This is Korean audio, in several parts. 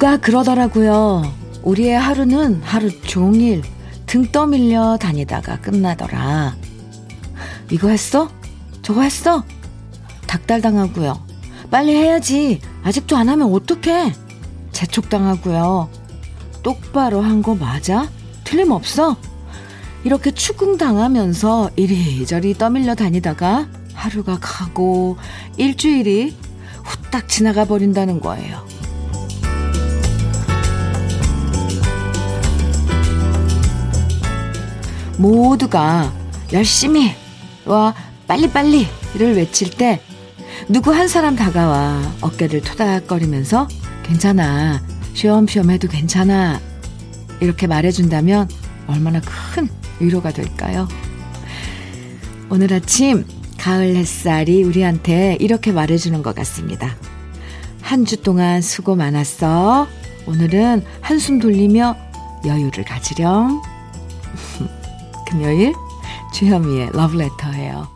누가 그러더라고요. 우리의 하루는 하루 종일 등 떠밀려 다니다가 끝나더라. 이거 했어? 저거 했어? 닥달당하고요. 빨리 해야지. 아직도 안 하면 어떡해? 재촉당하고요. 똑바로 한 거 맞아? 틀림없어? 이렇게 추궁당하면서 이리저리 떠밀려 다니다가 하루가 가고 일주일이 후딱 지나가 버린다는 거예요. 모두가 열심히 와 빨리빨리를 외칠 때 누구 한 사람 다가와 어깨를 토닥거리면서 괜찮아 쉬엄쉬엄 해도 괜찮아 이렇게 말해준다면 얼마나 큰 위로가 될까요? 오늘 아침 가을 햇살이 우리한테 이렇게 말해주는 것 같습니다. 한 주 동안 수고 많았어. 오늘은 한숨 돌리며 여유를 가지렴. 금요일 주현미의 러브레터예요.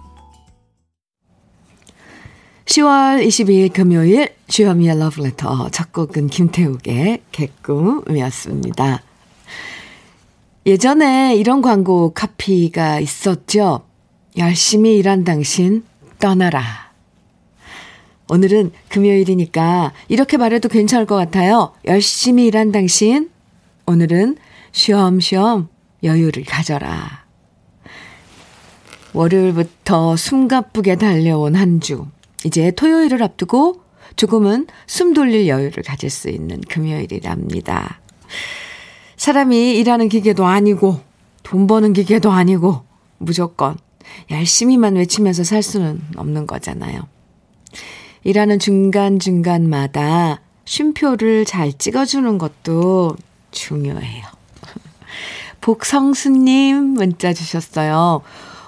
10월 22일 금요일 주현미의 러브레터 첫 곡은 김태욱의 개꿈이었습니다. 예전에 이런 광고 카피가 있었죠. 열심히 일한 당신 떠나라. 오늘은 금요일이니까 이렇게 말해도 괜찮을 것 같아요. 열심히 일한 당신 오늘은 쉬엄쉬엄 여유를 가져라. 월요일부터 숨가쁘게 달려온 한 주. 이제 토요일을 앞두고 조금은 숨 돌릴 여유를 가질 수 있는 금요일이랍니다. 사람이 일하는 기계도 아니고 돈 버는 기계도 아니고 무조건 열심히만 외치면서 살 수는 없는 거잖아요. 일하는 중간중간마다 쉼표를 잘 찍어주는 것도 중요해요. 복성수님 문자 주셨어요.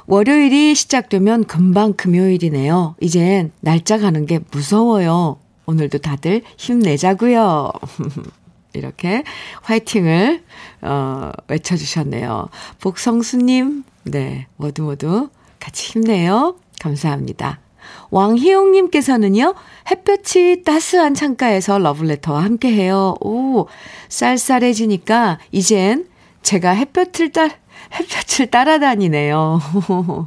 월요일이 시작되면 금방 금요일이네요. 이젠 날짜 가는 게 무서워요. 오늘도 다들 힘내자고요. 이렇게 화이팅을 어, 외쳐주셨네요. 복성수님, 네 모두 모두 같이 힘내요. 감사합니다. 왕희용님께서는요, 햇볕이 따스한 창가에서 러블레터와 함께해요. 오, 쌀쌀해지니까 이젠 제가 햇볕을 따, 햇볕을 따라다니네요.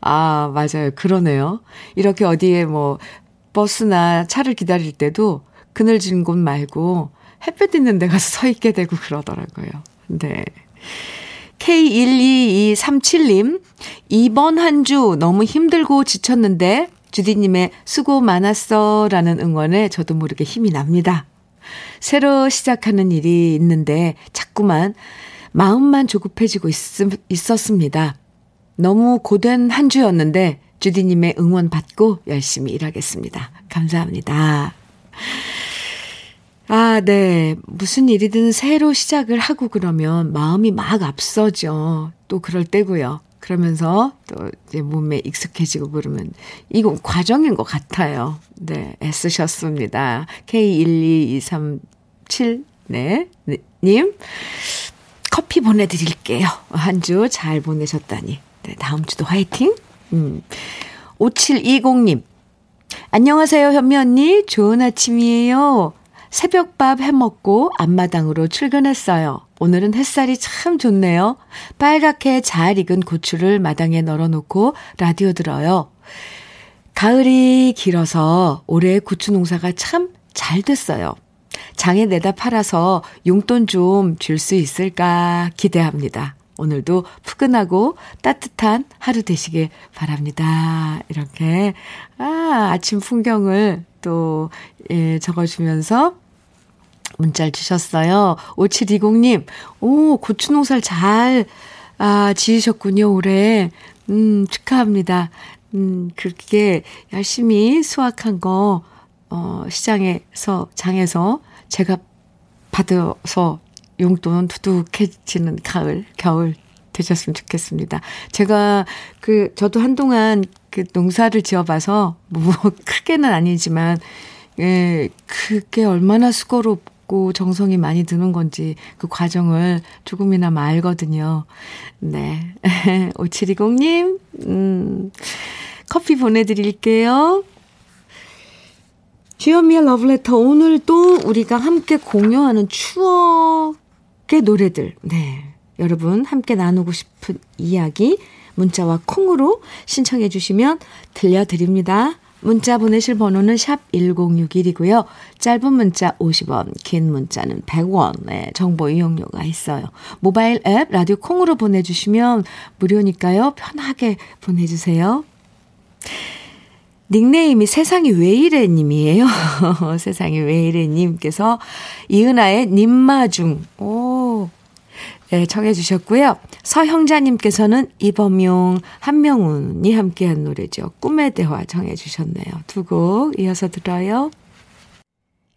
아, 맞아요. 그러네요. 이렇게 어디에 뭐, 버스나 차를 기다릴 때도 그늘진 곳 말고 햇볕 있는 데 가서 서 있게 되고 그러더라고요. 네. K12237님, 이번 한 주 너무 힘들고 지쳤는데, 주디님의 수고 많았어 라는 응원에 저도 모르게 힘이 납니다. 새로 시작하는 일이 있는데 자꾸만 마음만 조급해지고 있, 있었습니다. 너무 고된 한 주였는데 주디님의 응원 받고 열심히 일하겠습니다. 감사합니다. 아, 네. 무슨 일이든 새로 시작을 하고 그러면 마음이 막 앞서죠. 또 그럴 때고요. 그러면서 또 이제 몸에 익숙해지고 그러면 이건 과정인 것 같아요. 네. 애쓰셨습니다. K12237, 네. 님. 커피 보내드릴게요. 한 주 잘 보내셨다니. 네. 다음 주도 화이팅. 음. 5720님. 안녕하세요, 현미 언니. 좋은 아침이에요. 새벽밥 해 먹고 앞마당으로 출근했어요. 오늘은 햇살이 참 좋네요. 빨갛게 잘 익은 고추를 마당에 널어놓고 라디오 들어요. 가을이 길어서 올해 고추 농사가 참 잘 됐어요. 장에 내다 팔아서 용돈 좀 줄 수 있을까 기대합니다. 오늘도 푸근하고 따뜻한 하루 되시길 바랍니다. 이렇게, 아, 아침 풍경을 또, 예, 적어주면서 문자를 주셨어요. 5720님, 오, 고추 농사를 잘, 아, 지으셨군요, 올해. 음, 축하합니다. 음, 그렇게 열심히 수확한 거, 어, 시장에서, 장에서 제가 받아서 용돈 두둑해지는 가을, 겨울 되셨으면 좋겠습니다. 제가 그, 저도 한동안 그 농사를 지어봐서, 뭐, 크게는 아니지만, 예, 그게 얼마나 수고롭고, 정성이 많이 드는 건지 그 과정을 조금이나마 알거든요. 네. 5720님, 음, 커피 보내드릴게요. 주현미의 러브레터 오늘 또 우리가 함께 공유하는 추억의 노래들. 네. 여러분 함께 나누고 싶은 이야기 문자와 콩으로 신청해 주시면 들려드립니다. 문자 보내실 번호는 샵 1061이고요. 짧은 문자 50원, 긴 문자는 100원. 네, 정보 이용료가 있어요. 모바일 앱 라디오 콩으로 보내주시면 무료니까요. 편하게 보내주세요. 닉네임이 세상이 왜 이래 님이에요. 세상이 왜 이래 님께서 이은아의 님마중. 오. 네, 청해 주셨고요. 서형자님께서는 이범용, 한명훈이 함께한 노래죠. 꿈의 대화 청해 주셨네요. 두 곡 이어서 들어요.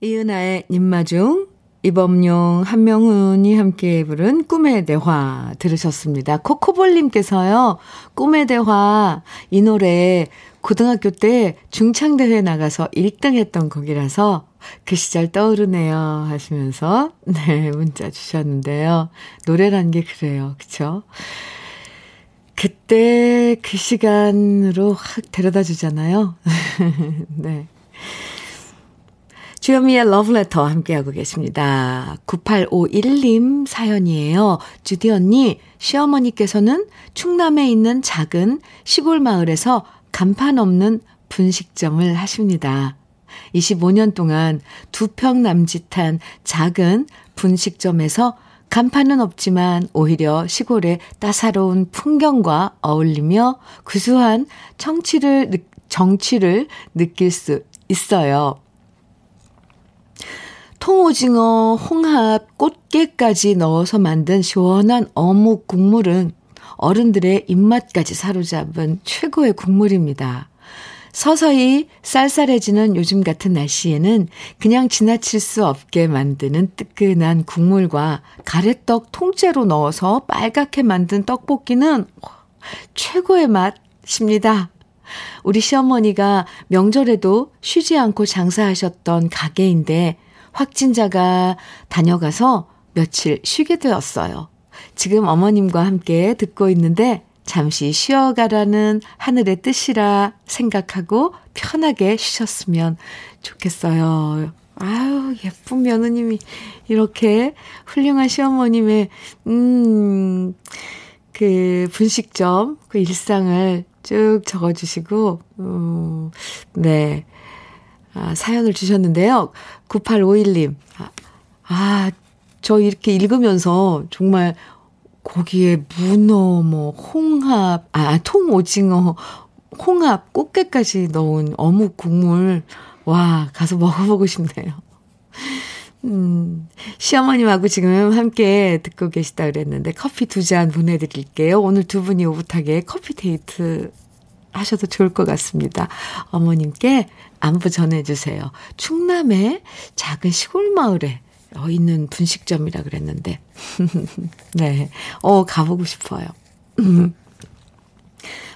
이은아의 님마중, 이범용, 한명훈이 함께 부른 꿈의 대화 들으셨습니다. 코코볼님께서요, 꿈의 대화, 이 노래 고등학교 때 중창대회 나가서 1등 했던 곡이라서 그 시절 떠오르네요 하시면서 네 문자 주셨는데요. 노래란 게 그래요. 그쵸? 그때 그 시간으로 확 데려다 주잖아요. 네. 주현미의 러브레터 함께하고 계십니다. 9851님 사연이에요. 주디 언니, 시어머니께서는 충남에 있는 작은 시골 마을에서 간판 없는 분식점을 하십니다. 25년 동안 두 평 남짓한 작은 분식점에서 간판은 없지만 오히려 시골의 따사로운 풍경과 어울리며 구수한 청취를, 정취를 느낄 수 있어요. 통오징어, 홍합, 꽃게까지 넣어서 만든 시원한 어묵 국물은 어른들의 입맛까지 사로잡은 최고의 국물입니다. 서서히 쌀쌀해지는 요즘 같은 날씨에는 그냥 지나칠 수 없게 만드는 뜨끈한 국물과 가래떡 통째로 넣어서 빨갛게 만든 떡볶이는 최고의 맛입니다. 우리 시어머니가 명절에도 쉬지 않고 장사하셨던 가게인데 확진자가 다녀가서 며칠 쉬게 되었어요. 지금 어머님과 함께 듣고 있는데 잠시 쉬어가라는 하늘의 뜻이라 생각하고 편하게 쉬셨으면 좋겠어요. 아유, 예쁜 며느님이 이렇게 훌륭한 시어머님의, 음, 그 분식점, 그 일상을 쭉 적어주시고, 음, 네. 아, 사연을 주셨는데요. 9851님. 아, 아, 저 이렇게 읽으면서 정말 거기에 문어, 뭐, 홍합, 아, 통 오징어, 홍합, 꽃게까지 넣은 어묵 국물. 와, 가서 먹어보고 싶네요. 음, 시어머님하고 지금 함께 듣고 계시다 그랬는데 커피 두 잔 보내드릴게요. 오늘 두 분이 오붓하게 커피 데이트 하셔도 좋을 것 같습니다. 어머님께 안부 전해주세요. 충남의 작은 시골 마을에 어, 있는 분식점이라 그랬는데. 네. 어, 가보고 싶어요.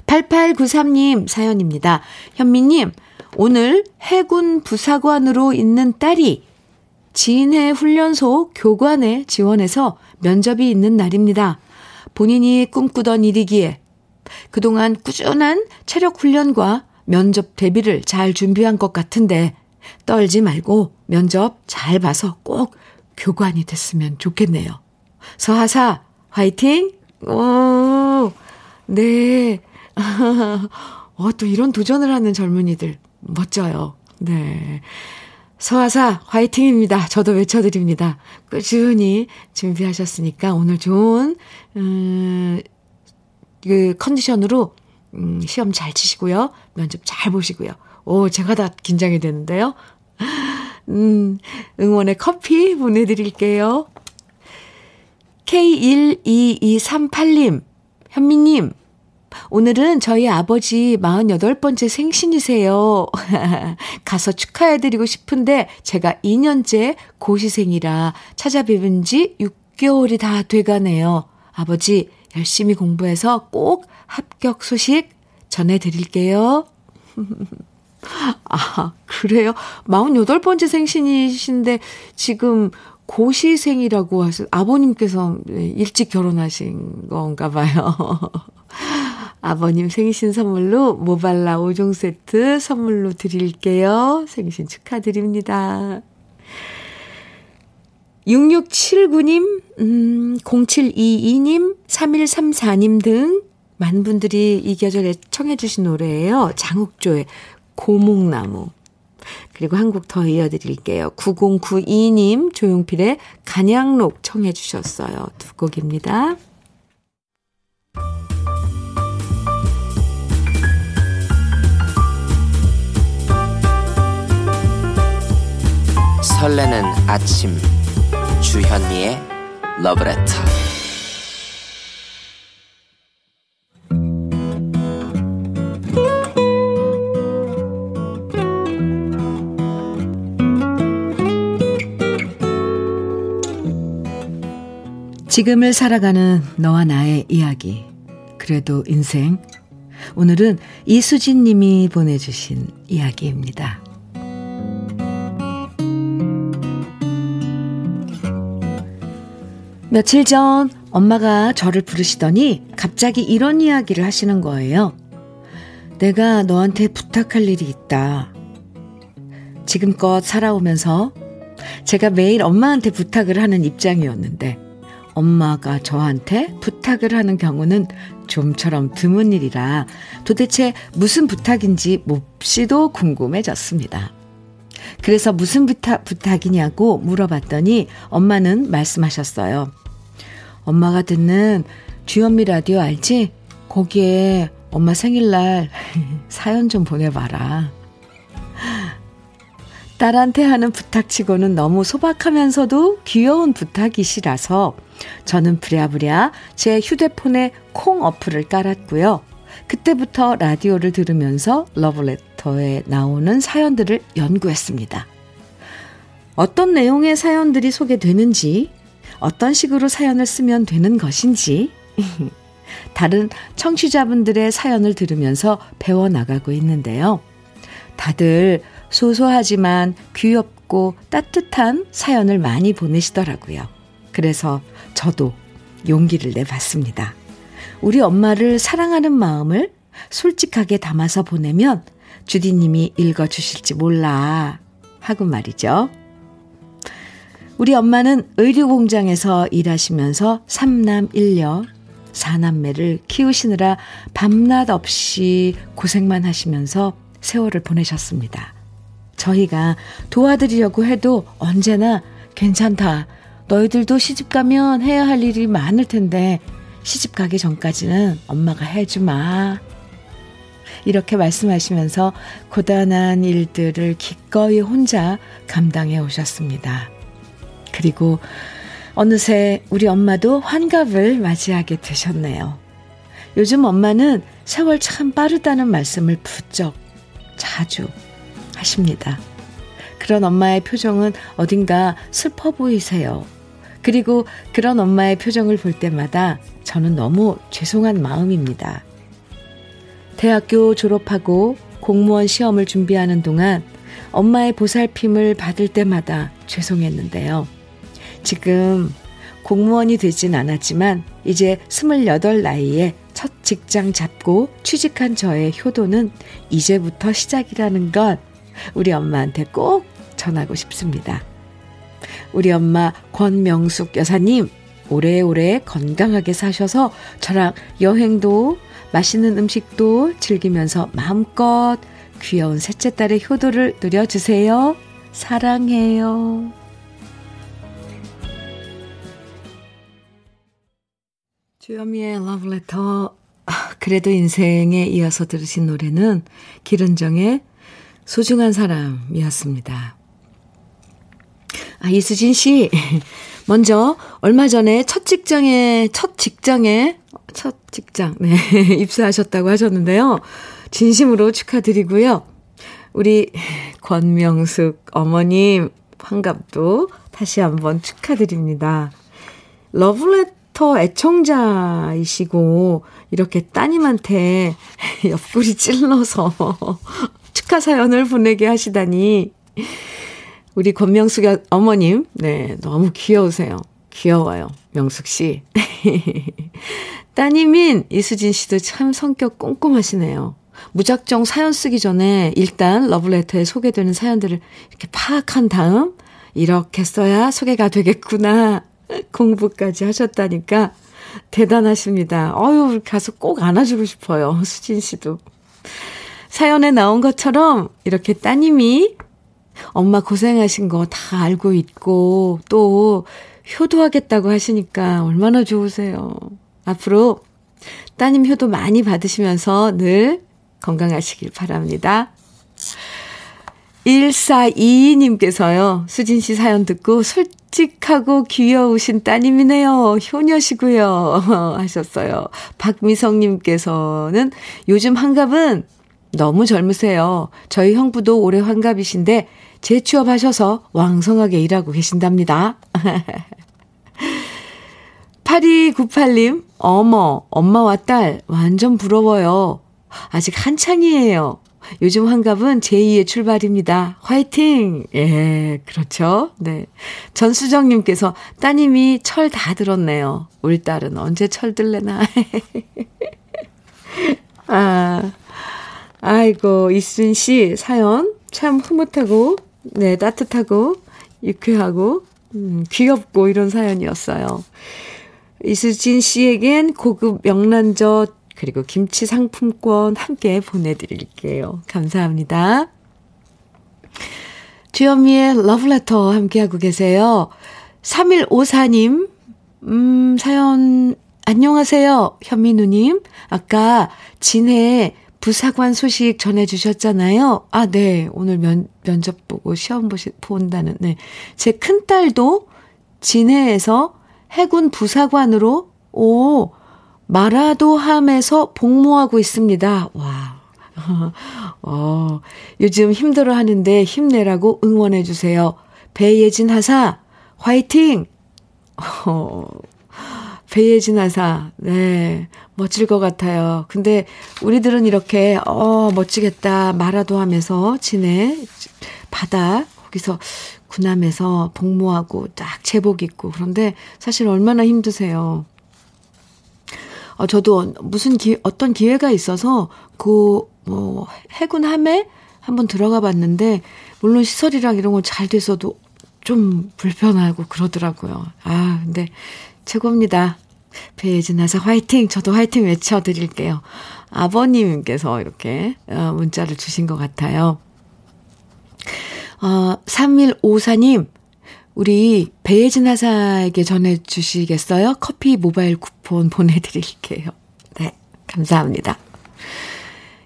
8893님 사연입니다. 현미님, 오늘 해군 부사관으로 있는 딸이 진해 훈련소 교관에 지원해서 면접이 있는 날입니다. 본인이 꿈꾸던 일이기에 그동안 꾸준한 체력 훈련과 면접 대비를 잘 준비한 것 같은데 떨지 말고 면접 잘 봐서 꼭 교관이 됐으면 좋겠네요. 서하사, 화이팅! 오, 네. 어, 또 이런 도전을 하는 젊은이들, 멋져요. 네. 서하사, 화이팅입니다. 저도 외쳐드립니다. 꾸준히 준비하셨으니까 오늘 좋은, 음, 그 컨디션으로, 음, 시험 잘 치시고요. 면접 잘 보시고요. 오, 제가 다 긴장이 되는데요. 음, 응원의 커피 보내드릴게요. K12238님, 현미님, 오늘은 저희 아버지 48번째 생신이세요. 가서 축하해드리고 싶은데 제가 2년째 고시생이라 찾아뵙은 지 6개월이 다 돼가네요. 아버지 열심히 공부해서 꼭 합격 소식 전해드릴게요. 아, 그래요? 48번째 생신이신데 지금 고시생이라고 하시, 아버님께서 일찍 결혼하신 건가 봐요. 아버님 생신 선물로 모발라 5종 세트 선물로 드릴게요. 생신 축하드립니다. 6679님, 음, 0722님, 3134님 등 많은 분들이 이 계절에 청해주신 노래예요. 장욱조의 고목나무. 그리고 한 곡 더 이어드릴게요. 9092님, 조용필의 간양록 청해주셨어요. 두 곡입니다. 설레는 아침 주현미의 러브레터 지금을 살아가는 너와 나의 이야기. 그래도 인생. 오늘은 이수진 님이 보내주신 이야기입니다. 며칠 전 엄마가 저를 부르시더니 갑자기 이런 이야기를 하시는 거예요. 내가 너한테 부탁할 일이 있다. 지금껏 살아오면서 제가 매일 엄마한테 부탁을 하는 입장이었는데 엄마가 저한테 부탁을 하는 경우는 좀처럼 드문 일이라 도대체 무슨 부탁인지 몹시도 궁금해졌습니다. 그래서 무슨 부탁, 부탁이냐고 물어봤더니 엄마는 말씀하셨어요. 엄마가 듣는 주현미 라디오 알지? 거기에 엄마 생일날 사연 좀 보내봐라. 딸한테 하는 부탁치고는 너무 소박하면서도 귀여운 부탁이시라서 저는 부랴부랴 제 휴대폰에 콩 어플을 깔았고요. 그때부터 라디오를 들으면서 러브레터에 나오는 사연들을 연구했습니다. 어떤 내용의 사연들이 소개되는지, 어떤 식으로 사연을 쓰면 되는 것인지, 다른 청취자분들의 사연을 들으면서 배워나가고 있는데요. 다들 소소하지만 귀엽고 따뜻한 사연을 많이 보내시더라고요. 그래서 저도 용기를 내봤습니다. 우리 엄마를 사랑하는 마음을 솔직하게 담아서 보내면 주디님이 읽어주실지 몰라 하고 말이죠. 우리 엄마는 의류 공장에서 일하시면서 3남 1녀 4남매를 키우시느라 밤낮 없이 고생만 하시면서 세월을 보내셨습니다. 저희가 도와드리려고 해도 언제나 괜찮다. 너희들도 시집 가면 해야 할 일이 많을 텐데 시집 가기 전까지는 엄마가 해주마. 이렇게 말씀하시면서 고단한 일들을 기꺼이 혼자 감당해 오셨습니다. 그리고 어느새 우리 엄마도 환갑을 맞이하게 되셨네요. 요즘 엄마는 세월 참 빠르다는 말씀을 부쩍 자주 하십니다. 그런 엄마의 표정은 어딘가 슬퍼 보이세요. 그리고 그런 엄마의 표정을 볼 때마다 저는 너무 죄송한 마음입니다. 대학교 졸업하고 공무원 시험을 준비하는 동안 엄마의 보살핌을 받을 때마다 죄송했는데요. 지금 공무원이 되진 않았지만 이제 28 나이에 첫 직장 잡고 취직한 저의 효도는 이제부터 시작이라는 것 우리 엄마한테 꼭 전하고 싶습니다. 우리 엄마 권명숙 여사님, 오래오래 건강하게 사셔서 저랑 여행도 맛있는 음식도 즐기면서 마음껏 귀여운 셋째 딸의 효도를 누려주세요. 사랑해요. 주현미의 러브레터. 아, 그래도 인생에 이어서 들으신 노래는 기른정의 소중한 사람이었습니다. 아, 이수진 씨. 먼저, 얼마 전에 첫 직장에, 첫 직장에, 첫 직장, 네, 입사하셨다고 하셨는데요. 진심으로 축하드리고요. 우리 권명숙 어머님, 환갑도 다시 한번 축하드립니다. 러브레터 애청자이시고, 이렇게 따님한테 옆구리 찔러서 축하 사연을 보내게 하시다니. 우리 권명숙 어머님, 네, 너무 귀여우세요. 귀여워요. 명숙 씨. 따님인 이수진 씨도 참 성격 꼼꼼하시네요. 무작정 사연 쓰기 전에 일단 러브레터에 소개되는 사연들을 이렇게 파악한 다음 이렇게 써야 소개가 되겠구나. 공부까지 하셨다니까 대단하십니다. 어유 가서 꼭 안아주고 싶어요. 수진 씨도. 사연에 나온 것처럼 이렇게 따님이 엄마 고생하신 거 다 알고 있고 또 효도하겠다고 하시니까 얼마나 좋으세요. 앞으로 따님 효도 많이 받으시면서 늘 건강하시길 바랍니다. 1422님께서요, 수진 씨 사연 듣고 솔직하고 귀여우신 따님이네요. 효녀시고요. 하셨어요. 박미성님께서는 요즘 환갑은 너무 젊으세요. 저희 형부도 올해 환갑이신데 재취업하셔서 왕성하게 일하고 계신답니다. 8298님, 어머, 엄마와 딸 완전 부러워요. 아직 한창이에요. 요즘 환갑은 제2의 출발입니다. 화이팅! 예, 그렇죠. 네. 전수정님께서 따님이 철 다 들었네요. 우리 딸은 언제 철 들래나. 아, 아이고, 이순 씨 사연 참 흐뭇하고, 네, 따뜻하고, 유쾌하고, 음, 귀엽고 이런 사연이었어요. 이수진 씨에겐 고급 명란젓 그리고 김치 상품권 함께 보내드릴게요. 감사합니다. 주현미의 러브레터 함께하고 계세요. 3154님, 음, 사연, 안녕하세요. 현민우님. 아까 진해 부사관 소식 전해주셨잖아요. 아, 네. 오늘 면, 면접 보고 시험 보시, 본다는, 네. 제 큰딸도 진해에서 해군 부사관으로, 오, 마라도함에서 복무하고 있습니다. 와. 어, 요즘 힘들어 하는데 힘내라고 응원해 주세요. 배예진 하사, 화이팅! 어, 배예진 하사, 네, 멋질 것 같아요. 근데 우리들은 이렇게, 어, 멋지겠다. 마라도 하면서 지내, 바다, 거기서 군함에서 복무하고 딱 제복 입고. 그런데 사실 얼마나 힘드세요. 어, 저도 무슨 기, 어떤 기회가 있어서 그, 뭐, 해군 함에 한번 들어가 봤는데, 물론 시설이랑 이런 건 잘 돼서도 좀 불편하고 그러더라고요. 아, 근데 최고입니다. 배예진 나사 화이팅! 저도 화이팅 외쳐드릴게요. 아버님께서 이렇게 어, 문자를 주신 것 같아요. 어, 3154님, 우리 배예진 하사에게 전해주시겠어요? 커피 모바일 쿠폰 보내드릴게요. 네, 감사합니다.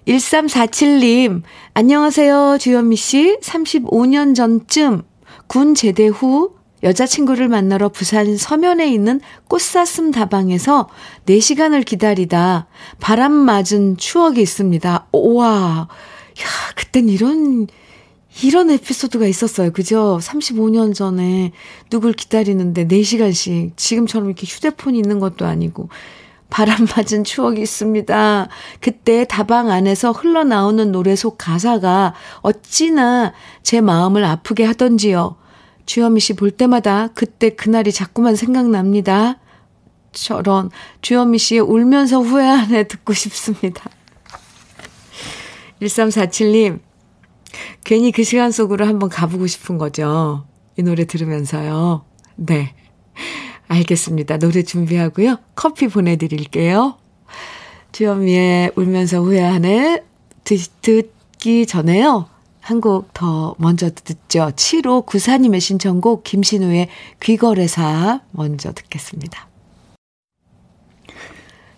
1347님, 안녕하세요, 주현미 씨. 35년 전쯤 군 제대 후 여자친구를 만나러 부산 서면에 있는 꽃사슴 다방에서 4시간을 기다리다 바람 맞은 추억이 있습니다. 우와, 야, 그땐 이런 이런 에피소드가 있었어요. 그죠? 35년 전에 누굴 기다리는데 4시간씩 지금처럼 이렇게 휴대폰이 있는 것도 아니고 바람 맞은 추억이 있습니다. 그때 다방 안에서 흘러나오는 노래 속 가사가 어찌나 제 마음을 아프게 하던지요. 주현미 씨 볼 때마다 그때 그날이 자꾸만 생각납니다. 저런 주현미 씨의 울면서 후회하네 듣고 싶습니다. 1347님, 괜히 그 시간 속으로 한번 가보고 싶은 거죠. 이 노래 들으면서요. 네. 알겠습니다. 노래 준비하고요. 커피 보내드릴게요. 주현미의 울면서 후회하네 듣, 듣기 전에요. 한 곡 더 먼저 듣죠. 7호 구사님의 신청곡 김신우의 귀거래사 먼저 듣겠습니다.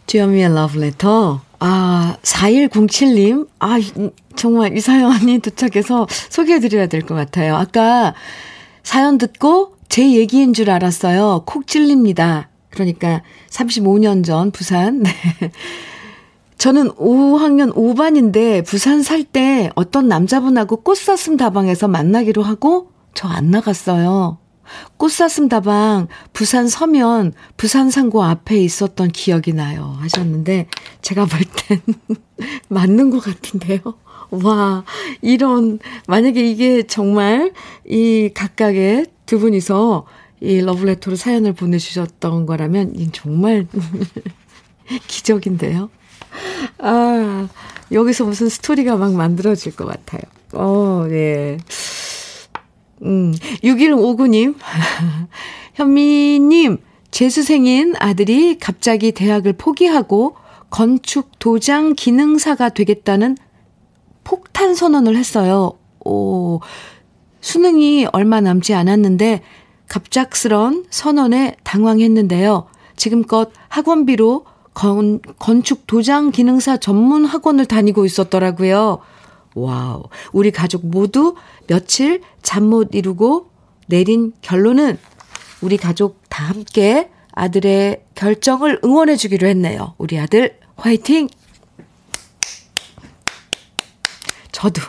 주현미의 러브레터 아, 4107님. 아, 정말 이 사연이 도착해서 소개해드려야 될 것 같아요. 아까 사연 듣고 제 얘기인 줄 알았어요. 콕 찔립니다. 그러니까 35년 전 부산. 네. 저는 5학년 5반인데 부산 살 때 어떤 남자분하고 꽃사슴 다방에서 만나기로 하고 저 안 나갔어요. 꽃사슴 다방 부산 서면 부산 상고 앞에 있었던 기억이 나요. 하셨는데 제가 볼 땐 맞는 것 같은데요. 와, 이런, 만약에 이게 정말 이 각각의 두 분이서 이 러브레터로 사연을 보내주셨던 거라면 정말 기적인데요. 아, 여기서 무슨 스토리가 막 만들어질 것 같아요. 어, 예. 음, 6159님. 현미님, 재수생인 아들이 갑자기 대학을 포기하고 건축 도장 기능사가 되겠다는 폭탄 선언을 했어요. 오, 수능이 얼마 남지 않았는데 갑작스런 선언에 당황했는데요. 지금껏 학원비로 건, 건축 도장 기능사 전문 학원을 다니고 있었더라고요. 와우. 우리 가족 모두 며칠 잠 못 이루고 내린 결론은 우리 가족 다 함께 아들의 결정을 응원해 주기로 했네요. 우리 아들 화이팅! 저도,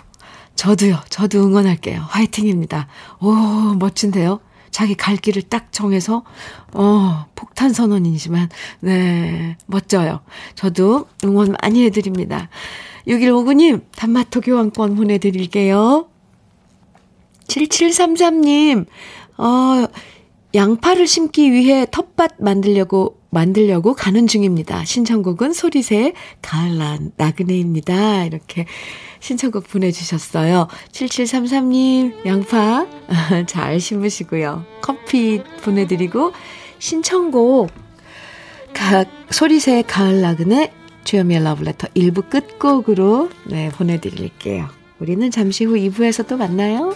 저도요. 저도 응원할게요. 화이팅입니다. 오, 멋진데요. 자기 갈 길을 딱 정해서, 어, 폭탄 선언이지만, 네, 멋져요. 저도 응원 많이 해드립니다. 6159님, 단마토 교환권 보내드릴게요. 7733님, 어, 양파를 심기 위해 텃밭 만들려고, 만들려고 가는 중입니다. 신청곡은 소리새 가을 나그네입니다. 이렇게 신청곡 보내주셨어요. 7733님, 양파 잘 심으시고요. 커피 보내드리고, 신청곡, 가, 소리새 가을 나그네 주여미의 러브레터 1부 끝곡으로 네, 보내드릴게요. 우리는 잠시 후 2부에서 또 만나요.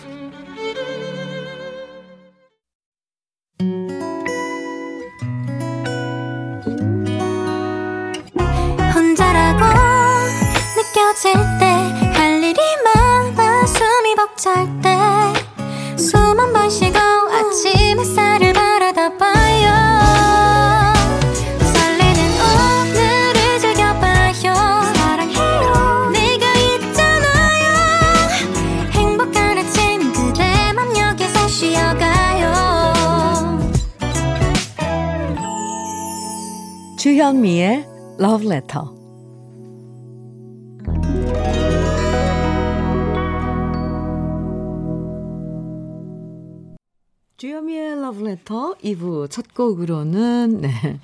혼자라고 느껴질 때 할 일이 많아 숨이 벅찰 때 주현미의 Love Letter. 주현미의 Love Letter 2부 첫 곡으로는 네.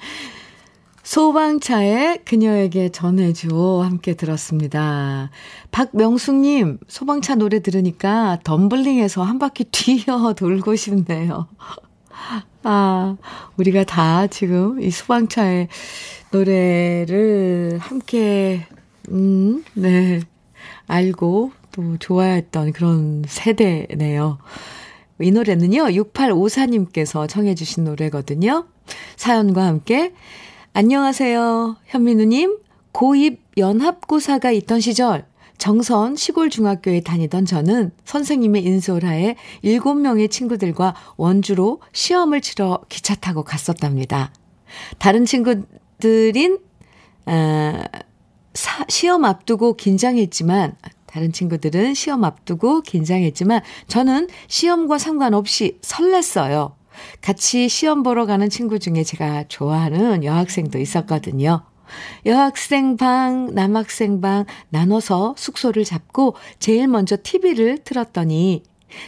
소방차의 그녀에게 전해줘 함께 들었습니다. 박명숙님, 소방차 노래 들으니까 덤블링에서 한 바퀴 뛰어 돌고 싶네요. 아, 우리가 다 지금 이 소방차의 노래를 함께, 음, 네, 알고 또 좋아했던 그런 세대네요. 이 노래는요, 6854님께서 청해주신 노래거든요. 사연과 함께, 안녕하세요, 현민우님. 고2 연합고사가 있던 시절, 정선 시골 중학교에 다니던 저는 선생님의 인솔하에 7명의 친구들과 원주로 시험을 치러 기차 타고 갔었답니다. 다른 친구들인 어, 사, 시험 앞두고 긴장했지만 다른 친구들은 시험 앞두고 긴장했지만 저는 시험과 상관없이 설렜어요. 같이 시험 보러 가는 친구 중에 제가 좋아하는 여학생도 있었거든요. 여학생 방, 남학생 방 나눠서 숙소를 잡고 제일 먼저 TV를 틀었더니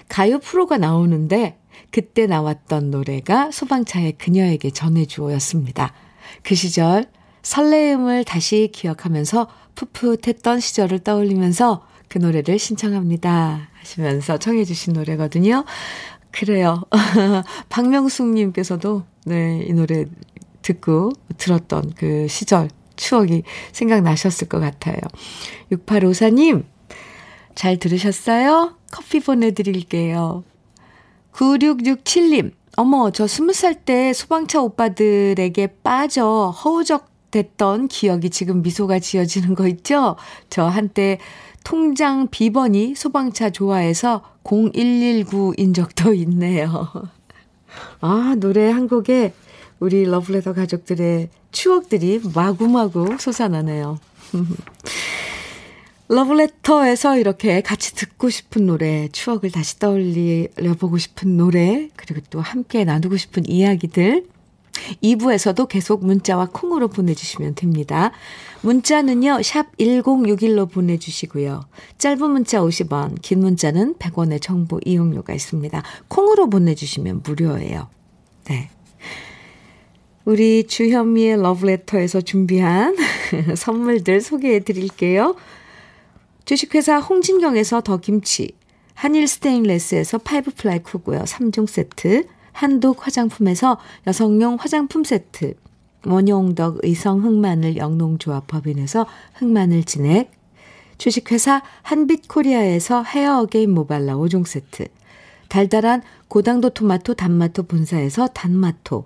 가요 프로가 나오는데 그때 나왔던 노래가 소방차의 그녀에게 전해주어였습니다. 그 시절 설레임을 다시 기억하면서 풋풋했던 시절을 떠올리면서 그 노래를 신청합니다. 하시면서 청해주신 노래거든요. 그래요. 박명숙님께서도, 네, 이 노래 듣고 들었던 그 시절 추억이 생각나셨을 것 같아요. 6854님, 잘 들으셨어요? 커피 보내드릴게요. 9667님, 어머, 저 20살 때 소방차 오빠들에게 빠져 허우적 됐던 기억이 지금 미소가 지어지는 거 있죠? 저 한때 통장 비번이 소방차 좋아해서 0119인 적도 있네요. 아, 노래 한 곡에 우리 러블레터 가족들의 추억들이 마구마구 솟아나네요. 러블레터에서 이렇게 같이 듣고 싶은 노래, 추억을 다시 떠올려 보고 싶은 노래, 그리고 또 함께 나누고 싶은 이야기들, 2부에서도 계속 문자와 콩으로 보내주시면 됩니다. 문자는요, 샵 1061로 보내주시고요. 짧은 문자 50원, 긴 문자는 100원의 정보 이용료가 있습니다. 콩으로 보내주시면 무료예요. 네. 우리 주현미의 러브레터에서 준비한 선물들 소개해 드릴게요. 주식회사 홍진경에서 더 김치, 한일 스테인레스에서 five ply cookware 3종 세트, 한독 화장품에서 여성용 화장품 세트, 원용덕 의성 흑마늘 영농조합 법인에서 흑마늘 진액, 주식회사 한빛코리아에서 헤어 어게인 모발라 5종 세트, 달달한 고당도 토마토 단마토 본사에서 단마토,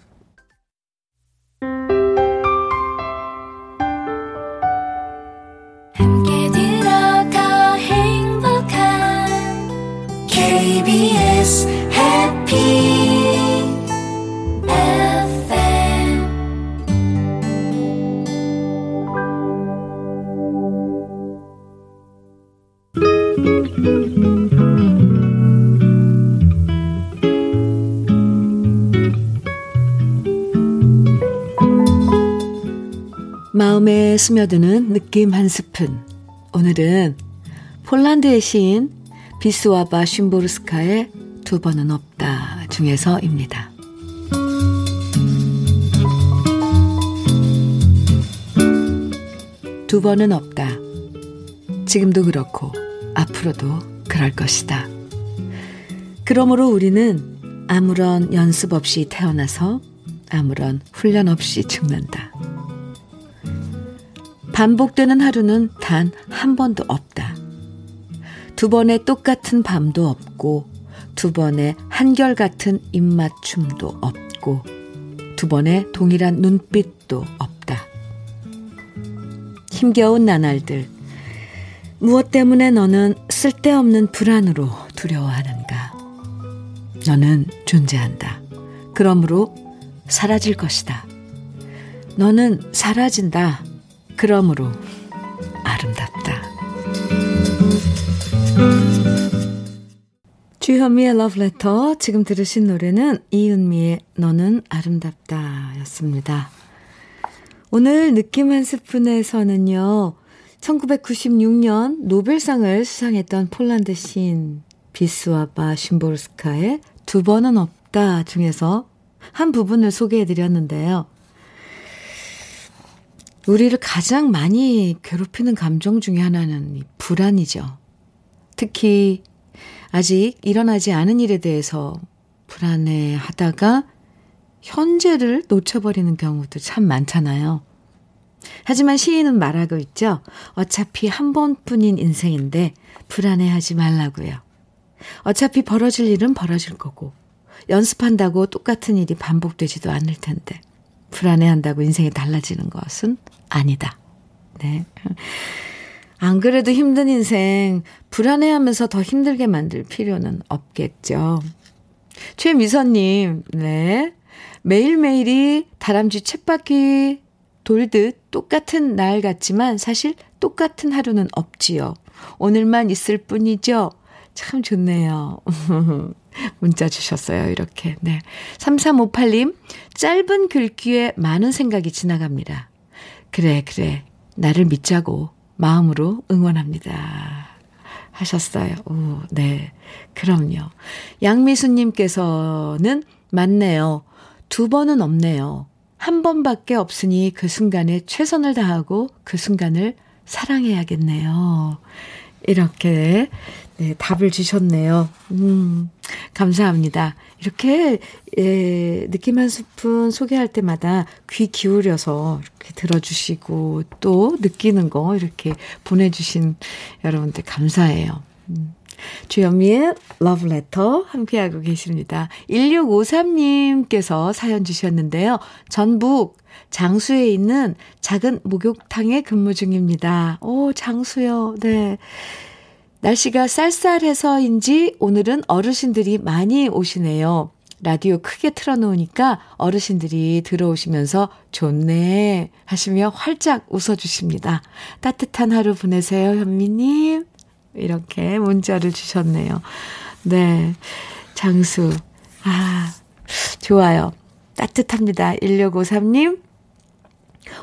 KBS 해 마음에 스며드는 느낌 한 스푼. 오늘은 폴란드의 시인 비스와바 쉼보르스카의 두 번은 없다 중에서입니다. 두 번은 없다. 지금도 그렇고 앞으로도 그럴 것이다. 그러므로 우리는 아무런 연습 없이 태어나서 아무런 훈련 없이 죽는다. 반복되는 하루는 단 한 번도 없다. 두 번의 똑같은 밤도 없고, 두 번의 한결같은 입맞춤도 없고, 두 번의 동일한 눈빛도 없다. 힘겨운 나날들. 무엇 때문에 너는 쓸데없는 불안으로 두려워하는가? 너는 존재한다. 그러므로 사라질 것이다. 너는 사라진다. 그러므로 아름답다. 주현미의 러브레터 지금 들으신 노래는 이은미의 너는 아름답다 였습니다. 오늘 느낌 한 스푼에서는요. 1996년 노벨상을 수상했던 폴란드 시인 비스와바 심보르스카의 두 번은 없다 중에서 한 부분을 소개해 드렸는데요. 우리를 가장 많이 괴롭히는 감정 중에 하나는 불안이죠. 특히 아직 일어나지 않은 일에 대해서 불안해 하다가 현재를 놓쳐버리는 경우도 참 많잖아요. 하지만 시인은 말하고 있죠. 어차피 한 번뿐인 인생인데 불안해 하지 말라고요. 어차피 벌어질 일은 벌어질 거고 연습한다고 똑같은 일이 반복되지도 않을 텐데 불안해한다고 인생이 달라지는 것은 아니다. 네. 안 그래도 힘든 인생 불안해하면서 더 힘들게 만들 필요는 없겠죠. 최미선님, 네. 매일매일이 다람쥐 쳇바퀴 돌듯 똑같은 날 같지만 사실 똑같은 하루는 없지요. 오늘만 있을 뿐이죠. 참 좋네요. 문자 주셨어요. 이렇게. 네. 3358님, 짧은 글귀에 많은 생각이 지나갑니다. 그래, 그래. 나를 믿자고 마음으로 응원합니다. 하셨어요. 오, 네. 그럼요. 양미수님께서는 맞네요. 두 번은 없네요. 한 번밖에 없으니 그 순간에 최선을 다하고 그 순간을 사랑해야겠네요. 이렇게 네, 답을 주셨네요. 음, 감사합니다. 이렇게, 예, 느낌 한 스푼 소개할 때마다 귀 기울여서 이렇게 들어주시고 또 느끼는 거 이렇게 보내주신 여러분들 감사해요. 음. 주현미의 러브레터 함께하고 계십니다. 1653님께서 사연 주셨는데요. 전북 장수에 있는 작은 목욕탕에 근무 중입니다. 오, 장수요. 네. 날씨가 쌀쌀해서인지 오늘은 어르신들이 많이 오시네요. 라디오 크게 틀어놓으니까 어르신들이 들어오시면서 좋네 하시며 활짝 웃어주십니다. 따뜻한 하루 보내세요, 현미님. 이렇게 문자를 주셨네요. 네. 장수. 아, 좋아요. 따뜻합니다. 1653님.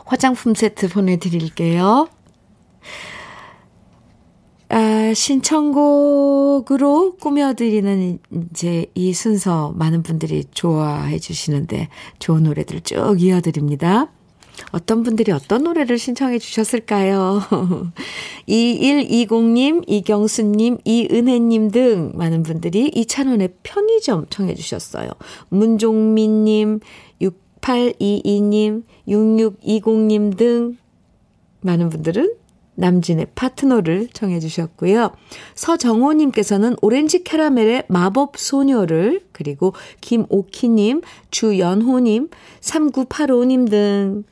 화장품 세트 보내드릴게요. 아, 신청곡으로 꾸며드리는 이제 이 순서 많은 분들이 좋아해 주시는데 좋은 노래들 쭉 이어드립니다. 어떤 분들이 어떤 노래를 신청해 주셨을까요? 2120님, 이경수님, 이은혜님 등 많은 분들이 이찬원의 편의점 청해 주셨어요. 문종민님, 6822님, 6620님 등 많은 분들은 남진의 파트너를 청해 주셨고요. 서정호님께서는 오렌지 캐러멜의 마법 소녀를 그리고 김오키님, 주연호님, 3985님 등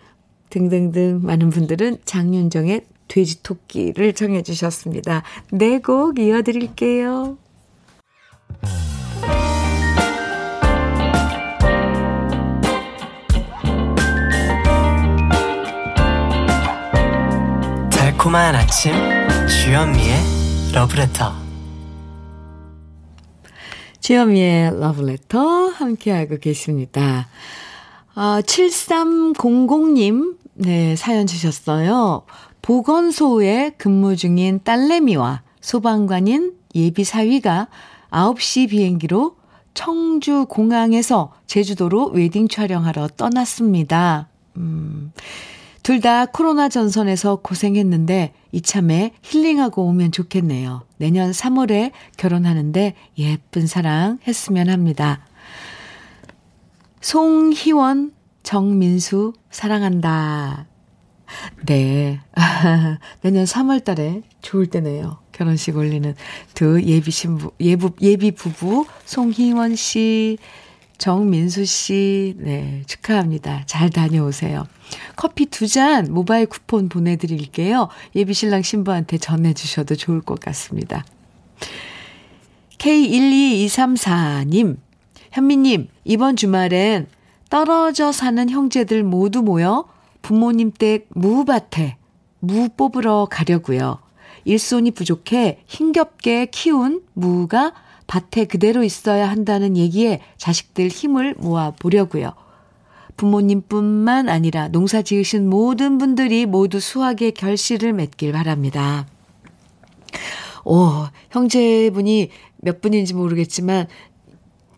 등등등 많은 분들은 장윤정의 돼지토끼를 청해 주셨습니다. 네 곡 이어드릴게요. 달콤한 아침 주현미의 러브레터 주현미의 러브레터 함께하고 계십니다. 아, 7300님, 네, 사연 주셨어요. 보건소에 근무 중인 딸내미와 소방관인 예비 사위가 9시 비행기로 청주 공항에서 제주도로 웨딩 촬영하러 떠났습니다. 음, 둘 다 코로나 전선에서 고생했는데 이참에 힐링하고 오면 좋겠네요. 내년 3월에 결혼하는데 예쁜 사랑 했으면 합니다. 송희원, 정민수, 사랑한다. 네. 내년 3월 달에 좋을 때네요. 결혼식 올리는 두 예비 신부, 예부, 예비 부부, 송희원 씨, 정민수 씨, 네, 축하합니다. 잘 다녀오세요. 커피 두 잔 모바일 쿠폰 보내드릴게요. 예비 신랑 신부한테 전해주셔도 좋을 것 같습니다. K12234님, 현미님, 이번 주말엔 떨어져 사는 형제들 모두 모여 부모님 댁 무밭에 무 뽑으러 가려고요. 일손이 부족해 힘겹게 키운 무가 밭에 그대로 있어야 한다는 얘기에 자식들 힘을 모아 보려고요. 부모님뿐만 아니라 농사 지으신 모든 분들이 모두 수확의 결실을 맺길 바랍니다. 오, 형제분이 몇 분인지 모르겠지만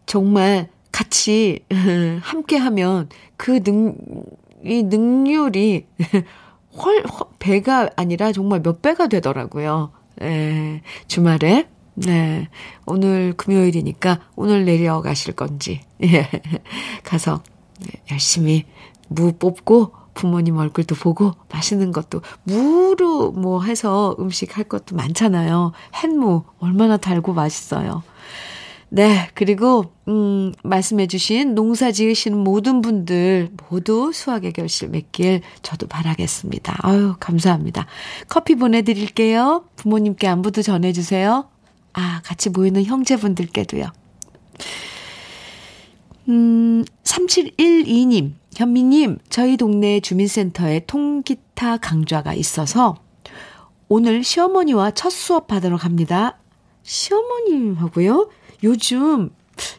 정말 같이 함께 하면 그 능, 이 능률이 헐, 배가 아니라 정말 몇 배가 되더라고요. 예, 주말에. 네. 오늘 금요일이니까 오늘 내려가실 건지. 예. 가서 네, 열심히 무 뽑고 부모님 얼굴도 보고 맛있는 것도 무로 뭐 해서 음식 할 것도 많잖아요. 햇무 얼마나 달고 맛있어요. 네, 그리고 음 말씀해 주신 농사 지으시는 모든 분들 모두 수학의 결실 맺길 저도 바라겠습니다. 아유, 감사합니다. 커피 보내 드릴게요. 부모님께 안부도 전해 주세요. 아, 같이 모이는 형제분들께도요. 음, 3712님, 현미님, 저희 동네 주민센터에 통기타 강좌가 있어서 오늘 시어머니와 첫 수업 받으러 갑니다. 시어머님하고요? 요즘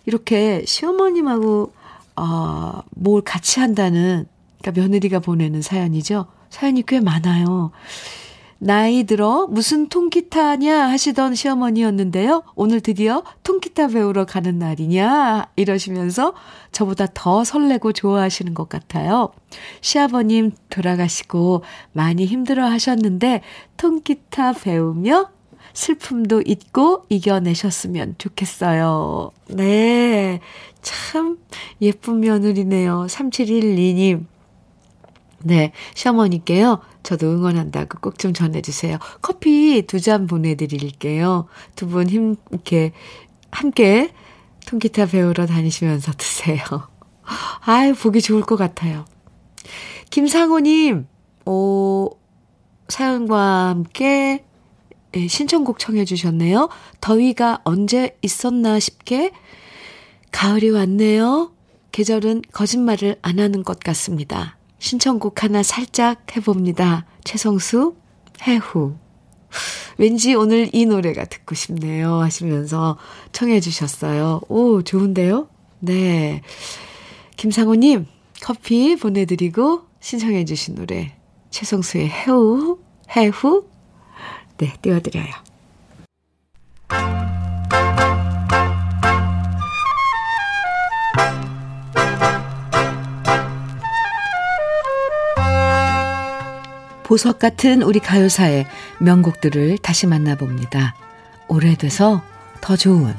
이렇게 시어머님하고 어, 뭘 같이 한다는 그러니까 며느리가 보내는 사연이죠. 사연이 꽤 많아요. 나이 들어 무슨 통기타냐 하시던 시어머니였는데요. 오늘 드디어 통기타 배우러 가는 날이냐 이러시면서 저보다 더 설레고 좋아하시는 것 같아요. 시아버님 돌아가시고 많이 힘들어 하셨는데 통기타 배우며 슬픔도 잊고 이겨내셨으면 좋겠어요. 네. 참 예쁜 며느리네요. 3712님. 네. 시어머니께요. 저도 응원한다고 꼭 좀 전해주세요. 커피 두 잔 보내드릴게요. 두 분 힘, 이렇게, 함께 통기타 배우러 다니시면서 드세요. 아유, 보기 좋을 것 같아요. 김상호님, 오, 사연과 함께 예, 신청곡 청해 주셨네요. 더위가 언제 있었나 싶게 가을이 왔네요. 계절은 거짓말을 안 하는 것 같습니다. 신청곡 하나 살짝 해봅니다. 최성수, 해후. 왠지 오늘 이 노래가 듣고 싶네요. 하시면서 청해 주셨어요. 오, 좋은데요? 네. 김상호님, 커피 보내드리고 신청해 주신 노래. 최성수의 해후, 해후. 네, 띄워드려요. 보석 같은 우리 가요사의 명곡들을 다시 만나봅니다. 오래돼서 더 좋은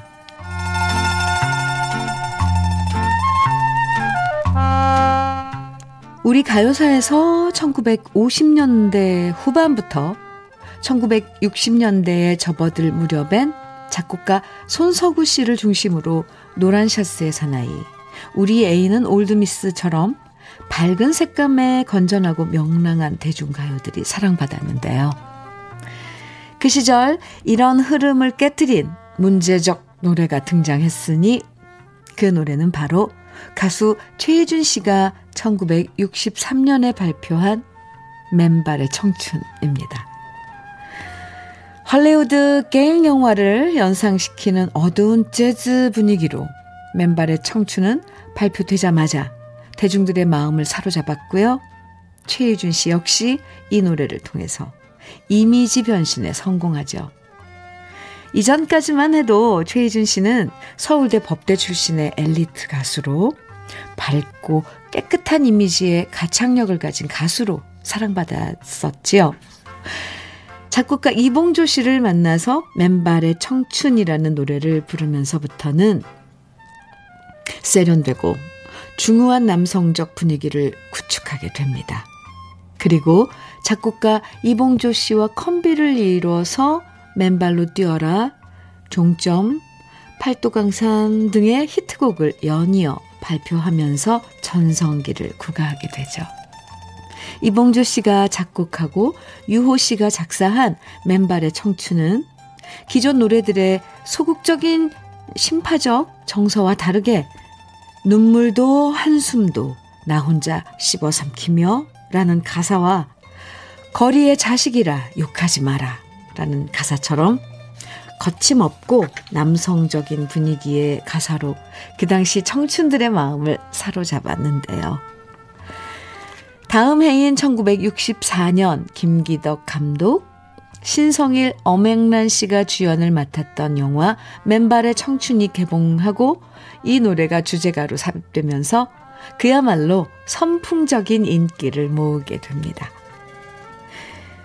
우리 가요사에서 1950년대 후반부터 1960년대에 접어들 무렵엔 작곡가 손석우 씨를 중심으로 노란 셔츠의 사나이, 우리 애인은 올드미스처럼 밝은 색감의 건전하고 명랑한 대중가요들이 사랑받았는데요. 그 시절 이런 흐름을 깨뜨린 문제적 노래가 등장했으니 그 노래는 바로 가수 최혜준 씨가 1963년에 발표한 맨발의 청춘입니다. 할리우드 게임 영화를 연상시키는 어두운 재즈 분위기로 맨발의 청춘은 발표되자마자 대중들의 마음을 사로잡았고요. 최희준 씨 역시 이 노래를 통해서 이미지 변신에 성공하죠. 이전까지만 해도 최희준 씨는 서울대 법대 출신의 엘리트 가수로 밝고 깨끗한 이미지의 가창력을 가진 가수로 사랑받았었지요. 작곡가 이봉조 씨를 만나서 맨발의 청춘이라는 노래를 부르면서부터는 세련되고 중후한 남성적 분위기를 구축하게 됩니다. 그리고 작곡가 이봉조 씨와 컴비를 이루어서 맨발로 뛰어라, 종점, 팔도강산 등의 히트곡을 연이어 발표하면서 전성기를 구가하게 되죠. 이봉조 씨가 작곡하고 유호 씨가 작사한 맨발의 청춘은 기존 노래들의 소극적인 심파적 정서와 다르게 눈물도 한숨도 나 혼자 씹어 삼키며 라는 가사와 거리의 자식이라 욕하지 마라 라는 가사처럼 거침없고 남성적인 분위기의 가사로 그 당시 청춘들의 마음을 사로잡았는데요. 다음 해인 1964년 김기덕 감독, 신성일 엄앵란 씨가 주연을 맡았던 영화 맨발의 청춘이 개봉하고 이 노래가 주제가로 삽입되면서 그야말로 선풍적인 인기를 모으게 됩니다.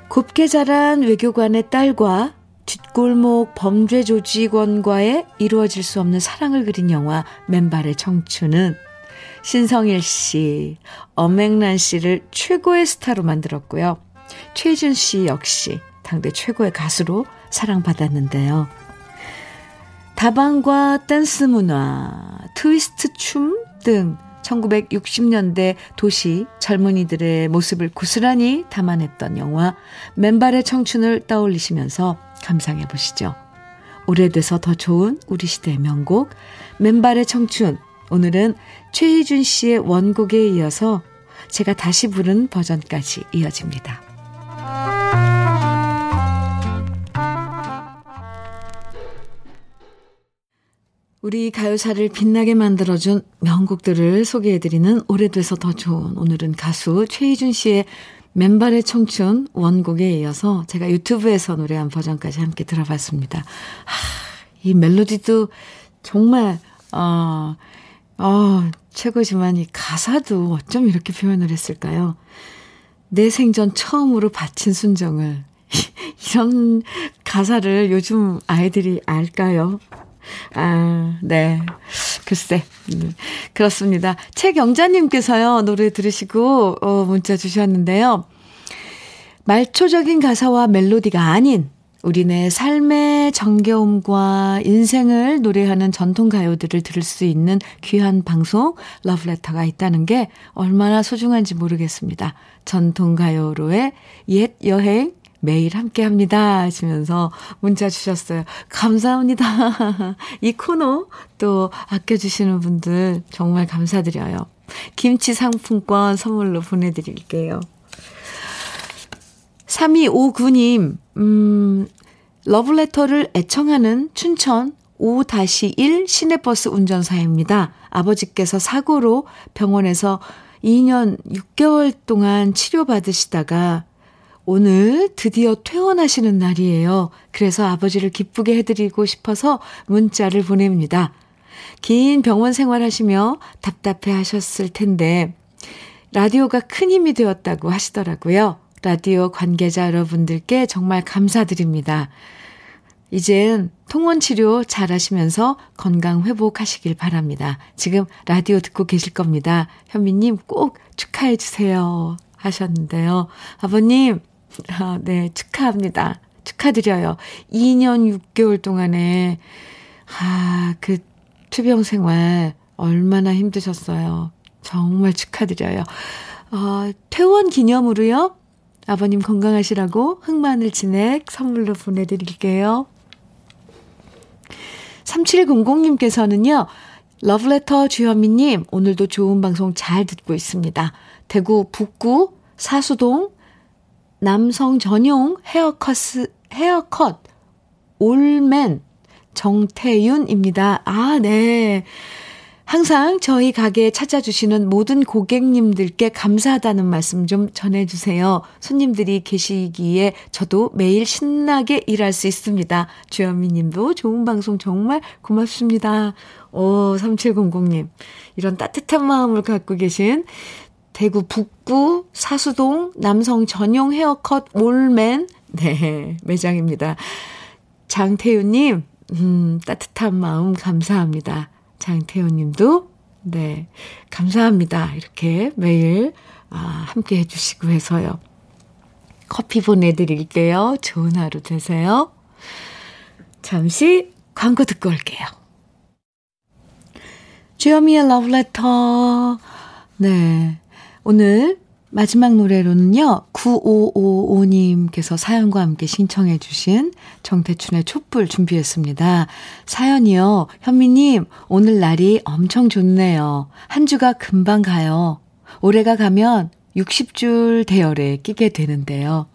곱게 자란 외교관의 딸과 뒷골목 범죄 조직원과의 이루어질 수 없는 사랑을 그린 영화 맨발의 청춘은 신성일 씨, 엄앵란 씨를 최고의 스타로 만들었고요. 최준 씨 역시 당대 최고의 가수로 사랑받았는데요. 다방과 댄스 문화, 트위스트 춤 등 1960년대 도시 젊은이들의 모습을 고스란히 담아냈던 영화 맨발의 청춘을 떠올리시면서 감상해 보시죠. 오래돼서 더 좋은 우리 시대의 명곡 맨발의 청춘 오늘은 최희준 씨의 원곡에 이어서 제가 다시 부른 버전까지 이어집니다. 우리 가요사를 빛나게 만들어준 명곡들을 소개해드리는 오래돼서 더 좋은 오늘은 가수 최희준 씨의 맨발의 청춘 원곡에 이어서 제가 유튜브에서 노래한 버전까지 함께 들어봤습니다. 하, 이 멜로디도 정말 어, 어, 최고지만 이 가사도 어쩜 이렇게 표현을 했을까요? 내 생전 처음으로 바친 순정을 이런 가사를 요즘 아이들이 알까요? 아, 네. 글쎄. 음, 그렇습니다. 최경자님께서요, 노래 들으시고, 어, 문자 주셨는데요. 말초적인 가사와 멜로디가 아닌 우리네 삶의 정겨움과 인생을 노래하는 전통 가요들을 들을 수 있는 귀한 방송 러브레터가 있다는 게 얼마나 소중한지 모르겠습니다. 전통 가요로의 옛 여행 매일 함께 합니다. 하시면서 문자 주셨어요. 감사합니다. 이 코너 또 아껴주시는 분들 정말 감사드려요. 김치 상품권 선물로 보내드릴게요. 3259님, 음, 러브레터를 애청하는 춘천 5-1 시내버스 운전사입니다. 아버지께서 사고로 병원에서 2년 6개월 동안 치료받으시다가 오늘 드디어 퇴원하시는 날이에요. 그래서 아버지를 기쁘게 해드리고 싶어서 문자를 보냅니다. 긴 병원 생활하시며 답답해 하셨을 텐데, 라디오가 큰 힘이 되었다고 하시더라고요. 라디오 관계자 여러분들께 정말 감사드립니다. 이젠 통원 치료 잘 하시면서 건강 회복하시길 바랍니다. 지금 라디오 듣고 계실 겁니다. 현미님 꼭 축하해 주세요. 하셨는데요. 아버님, 아, 네, 축하합니다. 축하드려요. 2년 6개월 동안에, 아, 그 투병 생활 얼마나 힘드셨어요. 정말 축하드려요. 어, 퇴원 기념으로요. 아버님 건강하시라고 흑마늘 진액 선물로 보내드릴게요. 3700님께서는요, 러브레터 주현미님, 오늘도 좋은 방송 잘 듣고 있습니다. 대구 북구 사수동 남성 전용 헤어컷, 헤어컷 올맨 정태윤입니다. 아, 네. 항상 저희 가게에 찾아주시는 모든 고객님들께 감사하다는 말씀 좀 전해주세요. 손님들이 계시기에 저도 매일 신나게 일할 수 있습니다. 주현미 님도 좋은 방송 정말 고맙습니다. 오, 3700님. 이런 따뜻한 마음을 갖고 계신 대구 북구 사수동 남성 전용 헤어컷 올맨 네, 매장입니다. 장태윤님, 음, 따뜻한 마음 감사합니다. 장태훈 님도, 네, 감사합니다. 이렇게 매일, 아, 함께 해주시고 해서요. 커피 보내드릴게요. 좋은 하루 되세요. 잠시 광고 듣고 올게요. 주여미의 러브레터. 네. 오늘 마지막 노래로는요, 9555님께서 사연과 함께 신청해 주신 정태춘의 촛불 준비했습니다. 사연이요, 현미님, 오늘 날이 엄청 좋네요. 한 주가 금방 가요. 올해가 가면 60줄 대열에 끼게 되는데요.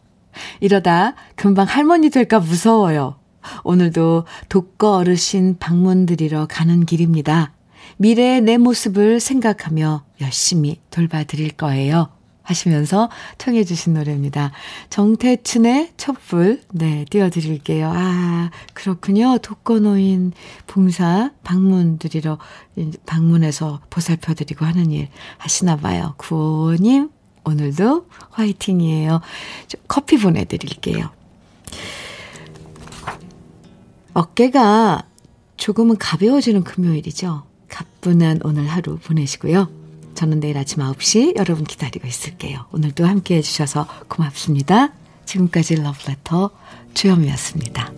이러다 금방 할머니 될까 무서워요. 오늘도 독거 어르신 방문 드리러 가는 길입니다. 미래의 내 모습을 생각하며 열심히 돌봐드릴 거예요. 하시면서 청해 주신 노래입니다. 정태춘의 촛불, 네, 띄워드릴게요. 아, 그렇군요. 독거노인 봉사 방문 드리러, 방문해서 보살펴 드리고 하는 일 하시나 봐요. 구호님, 오늘도 화이팅이에요. 커피 보내드릴게요. 어깨가 조금은 가벼워지는 금요일이죠. 가뿐한 오늘 하루 보내시고요. 저는 내일 아침 9시 여러분 기다리고 있을게요. 오늘도 함께 해주셔서 고맙습니다. 지금까지 러브레터 주현미였습니다.